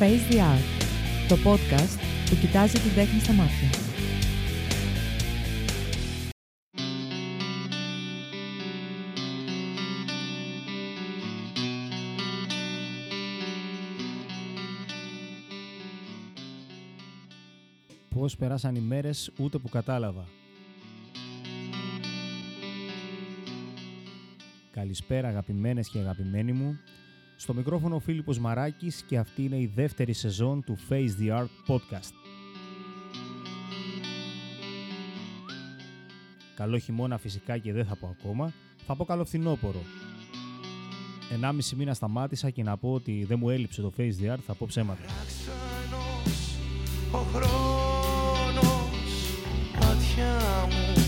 Face the Art, το podcast που κοιτάζει την τέχνη στα μάτια. Πώς περάσαν οι μέρες ούτε που κατάλαβα. Καλησπέρα αγαπημένες και αγαπημένοι μου. Στο μικρόφωνο ο Φίλιππος Μαράκης και αυτή είναι η δεύτερη σεζόν του Face the Art Podcast. Καλό χειμώνα φυσικά και δεν θα πω ακόμα, θα πω καλό φθινόπορο. Ενάμιση μήνα σταμάτησα και να πω ότι δεν μου έλειψε το Face the Art, θα πω ψέματα. Ξένος ο χρόνος μάτια μου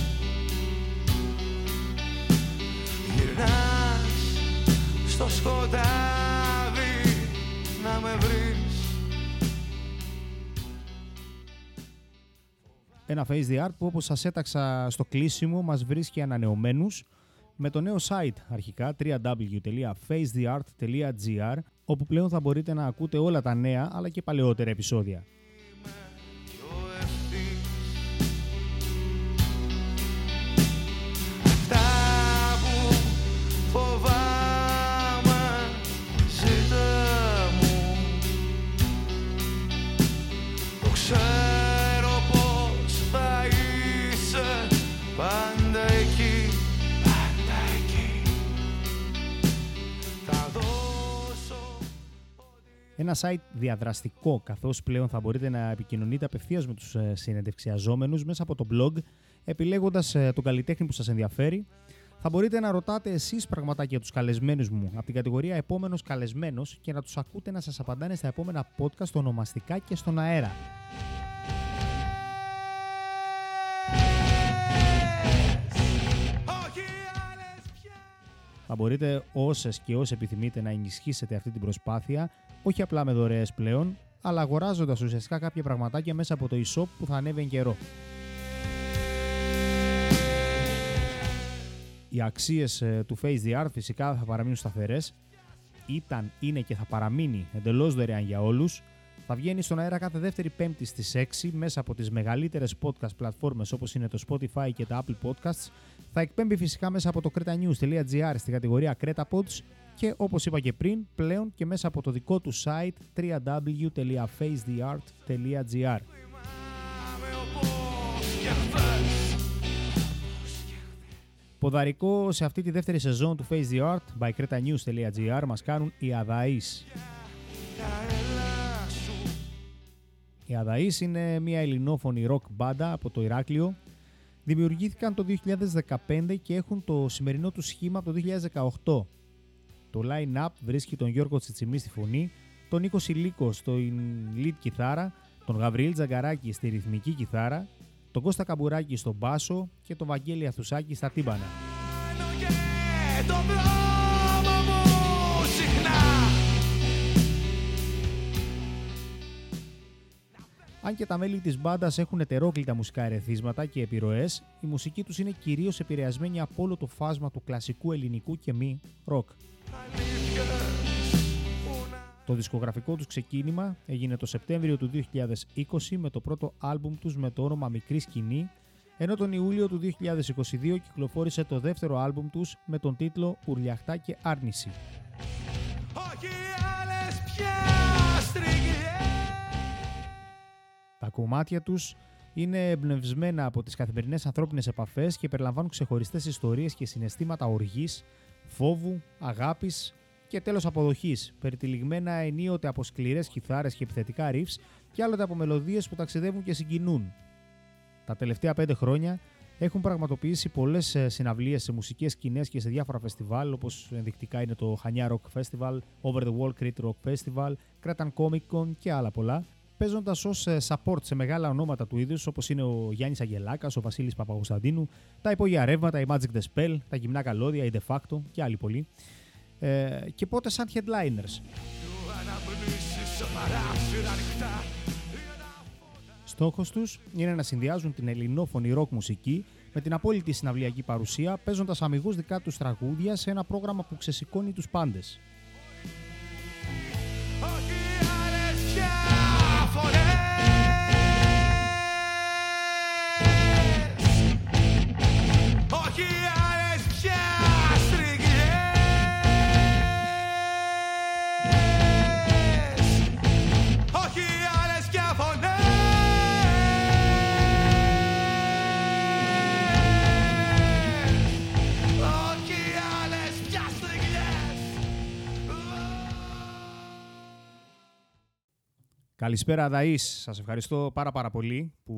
Γυρνάς στο σκοτάδι να με βρεις Ένα Face the Art που όπως σας έταξα στο κλείσιμο μας βρίσκει ανανεωμένους με το νέο site αρχικά www.facetheart.gr όπου πλέον θα μπορείτε να ακούτε όλα τα νέα αλλά και παλαιότερα επεισόδια. Ένα site διαδραστικό καθώς πλέον θα μπορείτε να επικοινωνείτε απευθείας με τους ε, συνεντευξιαζόμενους μέσα από το blog επιλέγοντας ε, τον καλλιτέχνη που σας ενδιαφέρει. Θα μπορείτε να ρωτάτε εσείς πραγματάκια τους καλεσμένους μου από την κατηγορία επόμενος καλεσμένος και να τους ακούτε να σας απαντάνε στα επόμενα podcast ονομαστικά και στον αέρα. Όχι άλλες πια Θα μπορείτε όσες και όσοι επιθυμείτε να ενισχύσετε αυτή την προσπάθεια, όχι απλά με δωρεές πλέον, αλλά αγοράζοντας ουσιαστικά κάποια πραγματάκια μέσα από το e-shop που θα ανέβει εν καιρό. Οι αξίες ε, του Face the Art φυσικά θα παραμείνουν σταθερές. Ήταν, είναι και θα παραμείνει εντελώς δωρεάν για όλους. Θα βγαίνει στον αέρα κάθε δεύτερη πέμπτη στις 6 μέσα από τις μεγαλύτερες podcast πλατφόρμες όπως είναι το Spotify και τα Apple Podcasts. Θα εκπέμπει φυσικά μέσα από το cretanews.gr στην κατηγορία Creta Pods και όπως είπα και πριν, πλέον και μέσα από το δικό του site www.facetheart.gr. Θυμάμαι όπως και χθες Ποδαρικό σε αυτή τη δεύτερη σεζόν του Face the Art by cretanews.gr μας κάνουν οι Αδαείς. Τα έλα σου Οι Αδαείς είναι μια ελληνόφωνη rock μπάντα από το Ηράκλειο. Δημιουργήθηκαν το 2015 και έχουν το σημερινό τους σχήμα από το 2018. Το line-up βρίσκει τον Γιώργο Τσιτσιμή στη φωνή, τον Νίκο Σιλίκο στο lead κιθάρα, τον Γαβριήλ Τζαγκαράκη στη ρυθμική κιθάρα, τον Κώστα Καμπουράκη στο μπάσο και τον Βαγγέλη Αθουσάκη στα τύμπανα. Κάνω και το δρόμο μου συχνά Αν και τα μέλη της μπάντας έχουν ετερόκλητα μουσικά ερεθίσματα και επιρροές, η μουσική τους είναι κυρίως επηρεασμένη από όλο το φάσμα του κλασικού ελληνικού και μη ροκ. Αλήθειες που να Το δισκογραφικό τους ξεκίνημα έγινε το Σεπτέμβριο του 2020 με το πρώτο άλμπουμ τους με το όνομα Μικρή Σκηνή, ενώ τον Ιούλιο του 2022 κυκλοφόρησε το δεύτερο άλμπουμ τους με τον τίτλο Ουρλιαχτά και Άρνηση. Όχι άλλες πια στριγλιές Τα κομμάτια τους είναι εμπνευσμένα από τις καθημερινές ανθρώπινες επαφές και περιλαμβάνουν ξεχωριστές ιστορίες και συναισθήματα οργής, φόβου, αγάπης και τέλος αποδοχής, περιτυλιγμένα ενίοτε από σκληρές κιθάρες και επιθετικά riffs και άλλοτε από μελωδίες που ταξιδεύουν και συγκινούν. Τα τελευταία πέντε χρόνια έχουν πραγματοποιήσει πολλές ε, συναυλίες σε μουσικές σκηνές και σε διάφορα φεστιβάλ όπως ενδεικτικά είναι το Χανιά Rock Festival, Over the Wall Crete Rock Festival, Cretan Comic Con και άλλα πολλά παίζοντας ως support σε μεγάλα ονόματα του είδους όπως είναι ο Γιάννης Αγγελάκας, ο Βασίλης Παπαγουσταντίνου, τα υπόγεια ρεύματα, η Magic the Spell, τα γυμνά καλώδια, η De Facto και άλλοι πολλοί. Ε, και πότε σαν headliners. Σου αναπνήσεις σε παράθυρα ανοιχτά Στόχος τους είναι να συνδυάζουν την ελληνόφωνη rock μουσική με την απόλυτη συναυλιακή παρουσία, παίζοντας αμυγός δικά τους τραγούδια σε ένα πρόγραμμα που ξεσηκώνει τους πάντες. Καλησπέρα Δαΐς. Σας ευχαριστώ πάρα πάρα πολύ που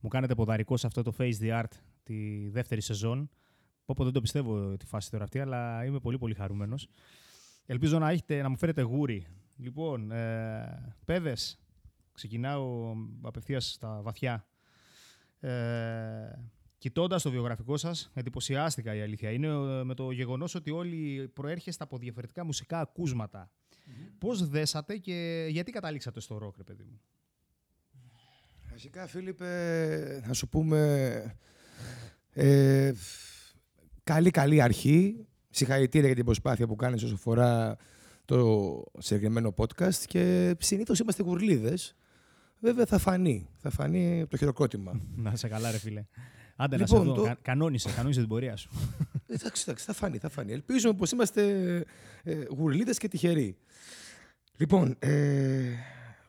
μου κάνετε ποδαρικό σε αυτό το Face the Art τη δεύτερη σεζόν. Πω δεν το πιστεύω τη φάση τώρα αυτή, αλλά είμαι πολύ πολύ χαρούμενος. Ελπίζω να, έχετε, να μου φέρετε γούρι. Λοιπόν, ε, παιδες, ξεκινάω απευθείας στα βαθιά. Ε, Κοιτώντας το βιογραφικό σας, εντυπωσιάστηκα η αλήθεια. Είναι ε, με το γεγονός ότι όλοι προέρχεστε από διαφορετικά μουσικά ακούσματα. Πώς δέσατε και γιατί καταλήξατε στο ροκ, ρε παιδί μου; Βασικά, Φίλιππε, θα σου πούμε. Ε, καλή, καλή αρχή. Συγχαρητήρια για την προσπάθεια που κάνεις όσο αφορά το συγκεκριμένο podcast και συνήθως είμαστε γουρλίδες. Βέβαια θα φανεί. Θα φανεί το χειροκρότημα. Να σε καλά, ρε φίλε. Άντε Λοιπόν, να σε δω. το- Κα- Κανόνισε, κανόνισε την πορεία σου. Εντάξει, εντάξει, θα φανεί, θα φανεί. Ελπίζουμε πως είμαστε ε, γουρλίδες και τυχεροί. Λοιπόν, ε,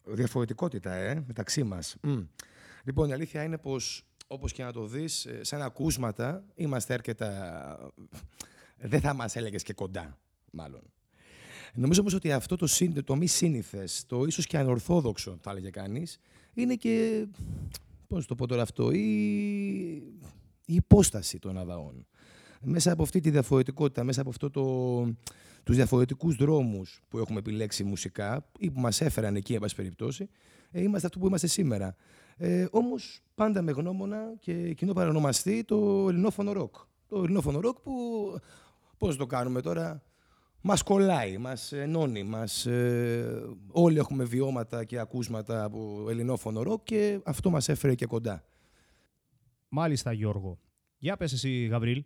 διαφορετικότητα ε, μεταξύ μας. Μμ. Λοιπόν, η αλήθεια είναι πως, όπως και να το δεις, ε, σαν ακούσματα είμαστε αρκετά... Δεν θα μας έλεγες και κοντά, μάλλον. Νομίζω όμως ότι αυτό το, συν, το μη σύνηθες, το ίσως και ανορθόδοξο, θα έλεγε κανείς, είναι και, πώς να το πω τώρα αυτό, η, η υπόσταση των Αδαών μέσα από αυτή τη διαφορετικότητα, μέσα από αυτό το, τους διαφορετικούς δρόμους που έχουμε επιλέξει μουσικά ή που μας έφεραν εκεί, εν πάση περιπτώσει, ε, είμαστε αυτό που είμαστε σήμερα. Ε, όμως πάντα με γνώμονα και κοινό παρανομαστή το ελληνόφωνο ροκ. Το ελληνόφωνο ροκ που, πώς το κάνουμε τώρα, μας κολλάει, μας ενώνει, μας, ε, όλοι έχουμε βιώματα και ακούσματα από ελληνόφωνο ροκ και αυτό μας έφερε και κοντά. Μάλιστα, Γιώργο. Για πες εσύ, Γαβρίλ.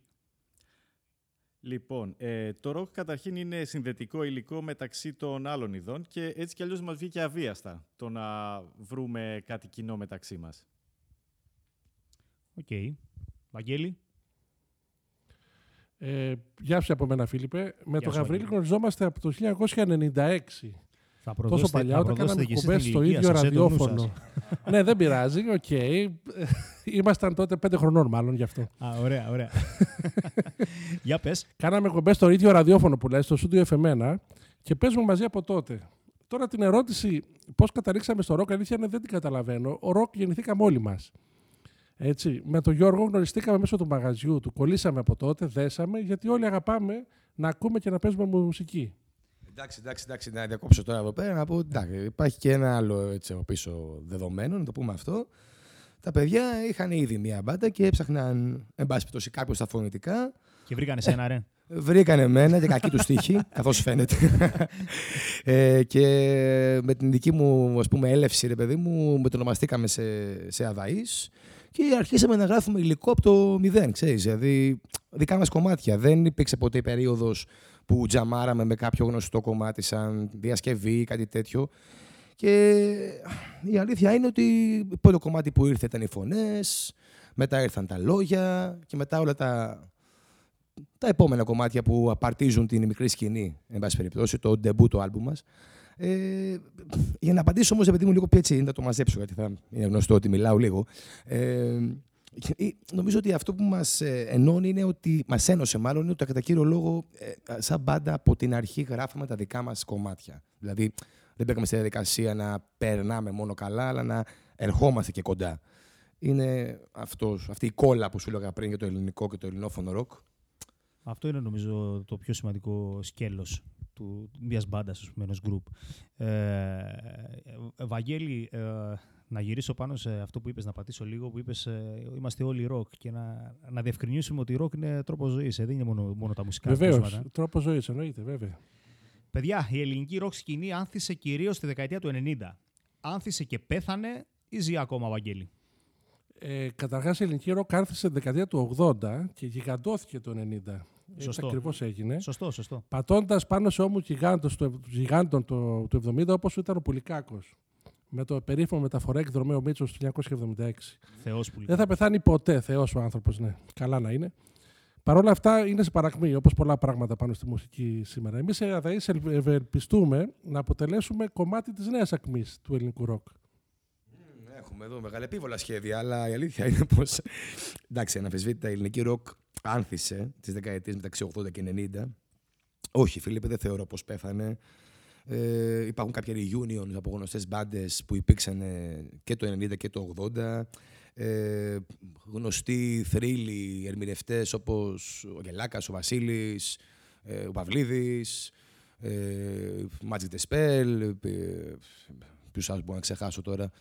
Λοιπόν, ε, το ροκ καταρχήν είναι συνδετικό υλικό μεταξύ των άλλων ειδών και έτσι κι αλλιώς μας βγήκε αβίαστα το να βρούμε κάτι κοινό μεταξύ μας. Οκ. Βαγγέλη. Ε, γεια σου από μένα, Φίλιππε. Με Γεια τον σου, Γαβρίλη Βαγγέλη. γνωριζόμαστε από το 1996. Θα Τόσο προδώσετε- παλιά, θα όταν προδώσετε κάναμε κι εσείς κουμπές την στο ηλικία ίδιο σας, ε, το νου σας. ραδιόφωνο. ναι, δεν πειράζει. Οκ. Ήμασταν τότε πέντε χρονών, μάλλον γι' αυτό. Α, ωραία, ωραία. Για πες. Κάναμε κουμπές στο ίδιο ραδιόφωνο που λέει, στο στούντιο F1 και παίζουμε μαζί από τότε. Τώρα την ερώτηση πώς καταλήξαμε στο ροκ, αλήθεια είναι δεν την καταλαβαίνω. Ο ροκ γεννηθήκαμε όλοι μας. Έτσι. Με τον Γιώργο γνωριστήκαμε μέσω του μαγαζιού του. Κολλήσαμε από τότε, δέσαμε, γιατί όλοι αγαπάμε να ακούμε και να παίζουμε μουσική. Εντάξει, εντάξει, εντάξει, να διακόψω τώρα εδώ πέρα να πω. Εντάξει, υπάρχει και ένα άλλο έτσι από πίσω δεδομένο, να το πούμε αυτό. Τα παιδιά είχαν ήδη μία μπάντα και έψαχναν, εν πάση περιπτώσει, κάποιος στα φωνητικά. Και βρήκανε σένα, ρε. Βρήκανε εμένα και κακή τους τύχη, καθώς φαίνεται. ε, και με την δική μου ας πούμε, έλευση, ρε παιδί μου, μετονομαστήκαμε σε, σε αδαείς και αρχίσαμε να γράφουμε υλικό από το μηδέν, ξέρεις. Δηλαδή, δικά μας κομμάτια. Δεν υπήρξε ποτέ η περίοδος που τζαμάραμε με κάποιο γνωστό κομμάτι σαν διασκευή ή κάτι τέτοιο. Και η αλήθεια είναι ότι το πρώτο κομμάτι που ήρθε ήταν οι φωνές, μετά ήρθαν τα λόγια και μετά όλα τα, τα επόμενα κομμάτια που απαρτίζουν την μικρή σκηνή, εν πάση περιπτώσει, το debut το άλμπου μας. Ε, για να απαντήσω όμως, επειδή μου λίγο έτσι, να το μαζέψω, γιατί θα είναι γνωστό ότι μιλάω λίγο. Ε, ε, νομίζω ότι αυτό που μας ε, ενώνει είναι ότι, μας ένωσε μάλλον, είναι ότι κατά κύριο λόγο, ε, σαν μπάντα από την αρχή γράφαμε τα δικά μας κομμάτια. Δηλαδή, δεν μπήκαμε στη διαδικασία να περνάμε μόνο καλά, αλλά να ερχόμαστε και κοντά. Είναι αυτός, αυτή η κόλλα που σου έλεγα πριν για το ελληνικό και το ελληνόφωνο ροκ. Αυτό είναι νομίζω το πιο σημαντικό σκέλος του μιας μπάντας, ας πούμε, ενός group. Ε, ε, Βαγγέλη, ε, να γυρίσω πάνω σε αυτό που είπες, να πατήσω λίγο, που είπες ε, είμαστε όλοι ροκ και να, να διευκρινίσουμε ότι ροκ είναι τρόπος ζωής, ε, δεν είναι μόνο, μόνο τα μουσικά Βεβαίως. ακούσματα. Τρόπος ζωής, εννοείται, βέβαια. Παιδιά, η ελληνική ροκ σκηνή άνθησε κυρίως στη δεκαετία του 90. Άνθησε και πέθανε ή ζει ακόμα, Βαγγέλη; Ε, Καταρχάς, η ελληνική ροκ άρχισε τη δεκαετία του 80 και γιγαντώθηκε το 90. Σωστό. Ακριβώς έγινε. Σωστό, σωστό. Πατώντας πάνω σε ώμους γιγάντων του, γιγάντων του, του 70, όπως ήταν ο Πουλικάκος. Με το περίφημο μεταφορά εκδρομέ ο Μίτσος του 1976. Θεός που Δεν θα πεθάνει ποτέ, Θεός ο άνθρωπος, ναι. Καλά να είναι. Παρ' όλα αυτά είναι σε παρακμή, όπως πολλά πράγματα πάνω στη μουσική σήμερα. Εμείς οι Αδαεί ευελπιστούμε να αποτελέσουμε κομμάτι της νέας ακμής του ελληνικού ροκ. Έχουμε εδώ μεγαλεπίβολα σχέδια, αλλά η αλήθεια είναι πως. Εντάξει, αναφεσβήτητα η ελληνική ροκ άνθησε τις δεκαετίες μεταξύ 80 και 90. Όχι, Φίλιππε, δεν θεωρώ πως πέθανε. Ε, υπάρχουν κάποια reunions από γνωστές μπάντες που υπήρξαν ε, και το 90 και το 80. Ε, γνωστοί θρύλοι ερμηνευτές όπως ο Γελάκας, ο Βασίλης, ε, ο Παυλίδης, ε, Magic the Spell. Ε, Ποιου άλλου μπορώ να ξεχάσω τώρα.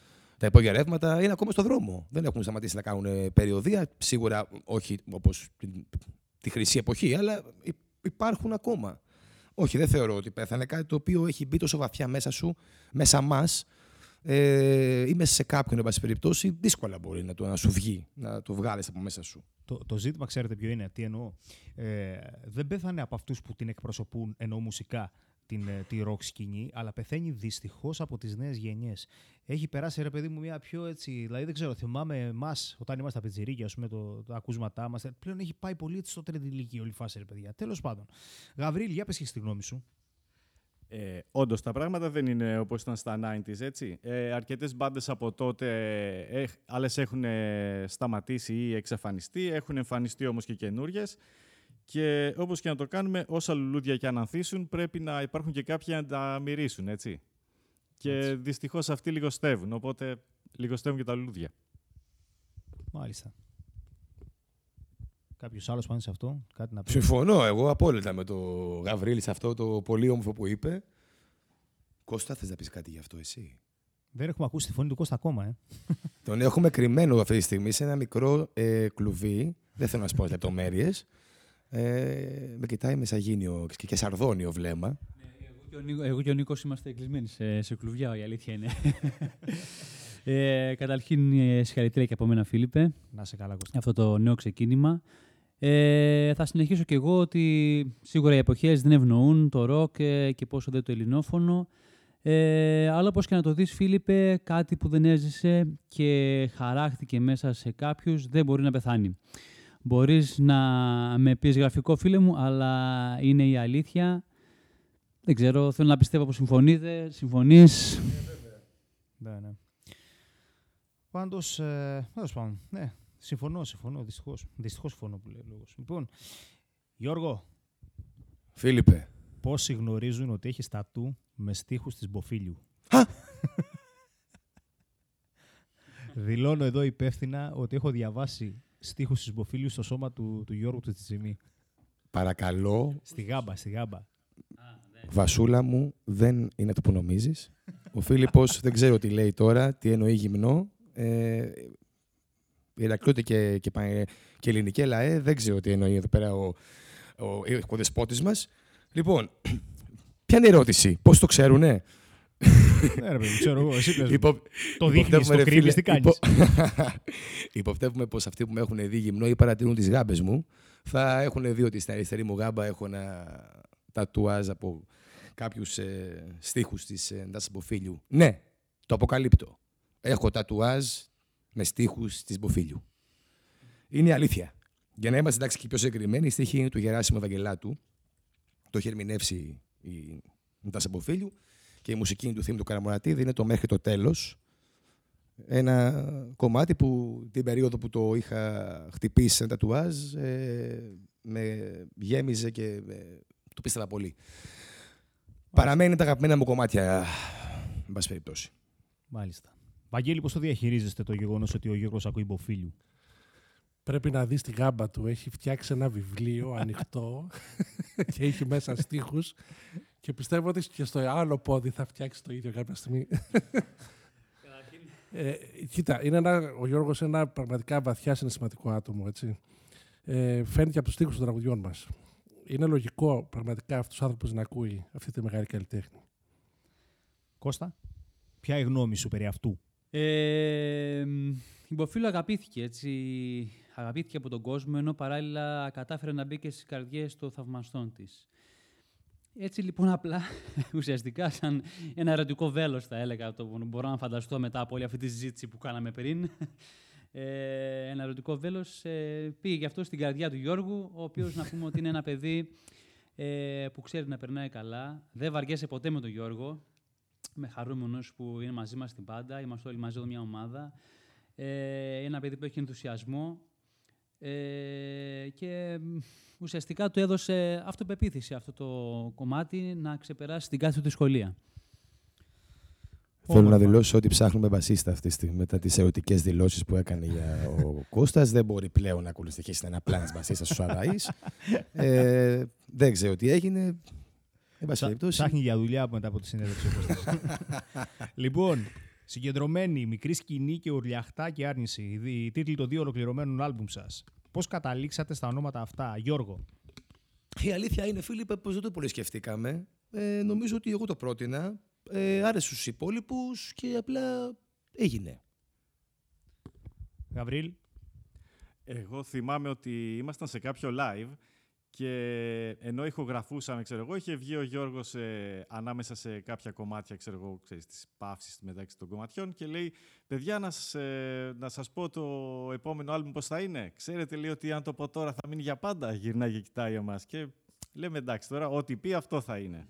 Τα υπόγεια ρεύματα είναι ακόμα στο δρόμο. Δεν έχουν σταματήσει να κάνουν ε, περιοδία. Σίγουρα όχι όπως τη χρυσή εποχή, αλλά υ- υπάρχουν ακόμα. Όχι, δεν θεωρώ ότι πέθανε. Κάτι το οποίο έχει μπει τόσο βαθιά μέσα σου, μέσα μας, ε, ή μέσα σε κάποιον, εν πάση περιπτώσει, δύσκολα μπορεί να, το, να σου βγει, να το βγάλεις από μέσα σου. Το, το ζήτημα, ξέρετε ποιο είναι, τι εννοώ. Ε, δεν πέθανε από αυτούς που την εκπροσωπούν, εννοώ μουσικά, την, ε, τη rock σκηνή, αλλά πεθαίνει δυστυχώς από τις νέες γενιές. Έχει περάσει, ρε παιδί μου, μια πιο έτσι. Δηλαδή, δεν ξέρω, θυμάμαι εμάς όταν ήμασταν πιτσιρίκια, ας πούμε, το, τα ακούσματά μας. Πλέον έχει πάει πολύ έτσι στο τρίτη ηλικία όλη η φάση, ρε παιδιά. Τέλος πάντων. Γαβρίλ, για πες και στη γνώμη σου. Ε, Όντως τα πράγματα δεν είναι όπως ήταν στα 90s, έτσι. Ε, Αρκετές μπάντες από τότε, ε, άλλες έχουν ε, σταματήσει ή εξαφανιστεί, έχουν εμφανιστεί όμως και καινούριες. Και όπως και να το κάνουμε, όσα λουλούδια και αν ανθίσουν, πρέπει να υπάρχουν και κάποιοι να τα μυρίσουν, έτσι. Και Έτσι. δυστυχώς αυτοί λιγοστεύουν, οπότε λιγοστεύουν και τα λουλούδια. Μάλιστα. Κάποιος άλλος πάνω σε αυτό, κάτι να πει. Συμφωνώ εγώ απόλυτα με το Γαβρίλης σε αυτό το πολύ όμορφο που είπε. Κώστα, θες να πεις κάτι γι' αυτό εσύ; Δεν έχουμε ακούσει τη φωνή του Κώστα ακόμα, ε. Τον έχουμε κρυμμένο αυτή τη στιγμή σε ένα μικρό ε, κλουβί. Δεν θέλω να σου πω λεπτομέρειες. Ε, με κοιτάει με σαγίνιο και, και σαρδόνιο βλέμμα. Εγώ και ο, Νίκο, εγώ και ο Νίκος είμαστε κλεισμένοι σε, σε κλουβιά, η αλήθεια είναι. ε, καταρχήν, ε, συγχαρητήρια και από μένα, Φίλιππε, Να σε καλά, Κώστα. για αυτό το νέο ξεκίνημα. Ε, θα συνεχίσω κι εγώ ότι σίγουρα οι εποχές δεν ευνοούν το ροκ ε, και πόσο δεν το ελληνόφωνο. Ε, αλλά όπως και να το δεις, Φίλιππε, κάτι που δεν έζησε και χαράχτηκε μέσα σε κάποιους δεν μπορεί να πεθάνει. Μπορείς να με πεις γραφικό, φίλε μου, αλλά είναι η αλήθεια. Δεν ξέρω, θέλω να πιστεύω πως συμφωνείτε, συμφωνείς. Ναι, ναι. Πάντως, ε, τέλος πάντων, ναι, συμφωνώ, συμφωνώ. Δυστυχώς. Δυστυχώς συμφωνώ που λέει ο λόγος. Λοιπόν, Γιώργο, Φίλιππε, πόσοι γνωρίζουν ότι έχεις τατού με στίχους της Μποφίλιου; Δηλώνω εδώ υπεύθυνα ότι έχω διαβάσει στίχους της Μποφίλιου στο σώμα του, του Γιώργου του Τσιτσιμή. παρακαλώ, Στη γάμπα, στη γάμπα. Βασούλα μου, δεν είναι το που νομίζεις. Ο Φίλιππος δεν ξέρω τι λέει τώρα, τι εννοεί γυμνό. Ε, Ηρακλούτε και, και, πα- και ελληνική ΛΑΕ, δεν ξέρω τι εννοεί εδώ πέρα ο, ο, ο δεσπότης μας. Λοιπόν, ποια είναι η ερώτηση, πώς το ξέρουνε; Ναι, ρε παιδί, ξέρω εγώ, εσύ πες μου. Υπο- Το δείχνεις, υποπτεύουμε, το ρε κρύβεις, φίλε, τι κάνεις; Υποπτεύουμε πως αυτοί που με έχουν δει γυμνό ή παρατηρούν τις γάμπες μου θα έχουν δει ότι στην αριστερή μου γάμπα έχω ένα τατουάζ από κάποιους ε, στίχους της ε, Ντάσης Μποφίλιου. Ναι, το αποκαλύπτω. Έχω τατουάζ με στίχους της Μποφίλιου. Είναι η αλήθεια. Για να είμαστε εντάξει και πιο συγκεκριμένοι, η στίχη είναι του Γεράσιμου Ευαγγελάτου. Το έχει ερμηνεύσει η Ντάση Μποφίλιου και η μουσική είναι του θύμου του Καραμονατίδη είναι το μέχρι το τέλος. Ένα κομμάτι που την περίοδο που το είχα χτυπήσει σε τατουάζ ε, με γέμιζε και ε, το πίστευα πολύ. Παραμένει τα αγαπημένα μου κομμάτια, εν πάση περιπτώσει. Μάλιστα. Βαγγέλη, πώς το διαχειρίζεστε το γεγονός ότι ο Γιώργος ακούει Μποφίλιου. Πρέπει να δεις τη γάμπα του. Έχει φτιάξει ένα βιβλίο ανοιχτό και έχει μέσα στίχους και πιστεύω ότι και στο άλλο πόδι θα φτιάξει το ίδιο κάποια στιγμή. ε, κοίτα, είναι ένα, ο Γιώργος είναι ένα πραγματικά βαθιά συναισθηματικό άτομο, έτσι. Ε, φαίνεται και από τους στίχους των τραγουδιών μας. Είναι λογικό πραγματικά αυτούς τους άνθρωπους να ακούει αυτή τη μεγάλη καλλιτέχνη. Κώστα, ποια είναι η γνώμη σου περί αυτού; Ε, μ, η Μποφίλου αγαπήθηκε, έτσι. Αγαπήθηκε από τον κόσμο, ενώ παράλληλα κατάφερε να μπει και στις καρδιές των θαυμαστών της. Έτσι λοιπόν απλά, ουσιαστικά σαν ένα ερωτικό βέλος θα έλεγα, το που μπορώ να φανταστώ μετά από όλη αυτή τη συζήτηση που κάναμε πριν. Ε, ένα ερωτικό βέλος ε, πήγε γι' αυτό στην καρδιά του Γιώργου, ο οποίος να πούμε ότι είναι ένα παιδί ε, που ξέρει να περνάει καλά. Δεν βαριέσαι ποτέ με τον Γιώργο. Είμαι χαρούμενος που είναι μαζί μας στην πάντα. Είμαστε όλοι μαζί εδώ μια ομάδα. Ε, ένα παιδί που έχει ενθουσιασμό. Ε, και μ, ουσιαστικά του έδωσε αυτοπεποίθηση αυτό το κομμάτι να ξεπεράσει την κάθε του δυσκολία. Θέλω να Όμορφα. δηλώσω ότι ψάχνουμε μπασίστα αυτή τη στιγμή. Μετά τις ερωτικές δηλώσεις που έκανε για ο Κώστας δεν μπορεί πλέον να ακολουθήσει ένα πλάνο μπασίστας στους Αδαή. ε, δεν ξέρω τι έγινε. Εν πάση Ψά- περιπτώσει. Ψάχνει για δουλειά μετά από τη συνέντευξη. ο Κώστας. λοιπόν, συγκεντρωμένη, μικρή σκηνή και ουρλιαχτά και άρνηση. Οι οι τίτλοι των δύο ολοκληρωμένων άλμπουμ σας. Πώς καταλήξατε στα ονόματα αυτά, Γιώργο; Η αλήθεια είναι, Φίλιππε, πως δεν το πολύ σκεφτήκαμε. Ε, νομίζω ότι εγώ το πρότεινα. Ε, άρεσε στους υπόλοιπους και απλά έγινε. Γαβρίλ. Εγώ θυμάμαι ότι ήμασταν σε κάποιο live και ενώ ηχογραφούσαμε, ξέρω εγώ, είχε βγει ο Γιώργος ε, ανάμεσα σε κάποια κομμάτια, ξέρω εγώ, ξέρεις, τις παύσεις μεταξύ των κομματιών και λέει «Παιδιά, να σας, ε, να σας πω το επόμενο άλμπουμ πώς θα είναι. Ξέρετε, λέει, ότι αν το πω τώρα θα μείνει για πάντα». Γυρνάει και κοιτάει εμάς και λέμε «Εντάξει, τώρα ό,τι πει αυτό θα είναι».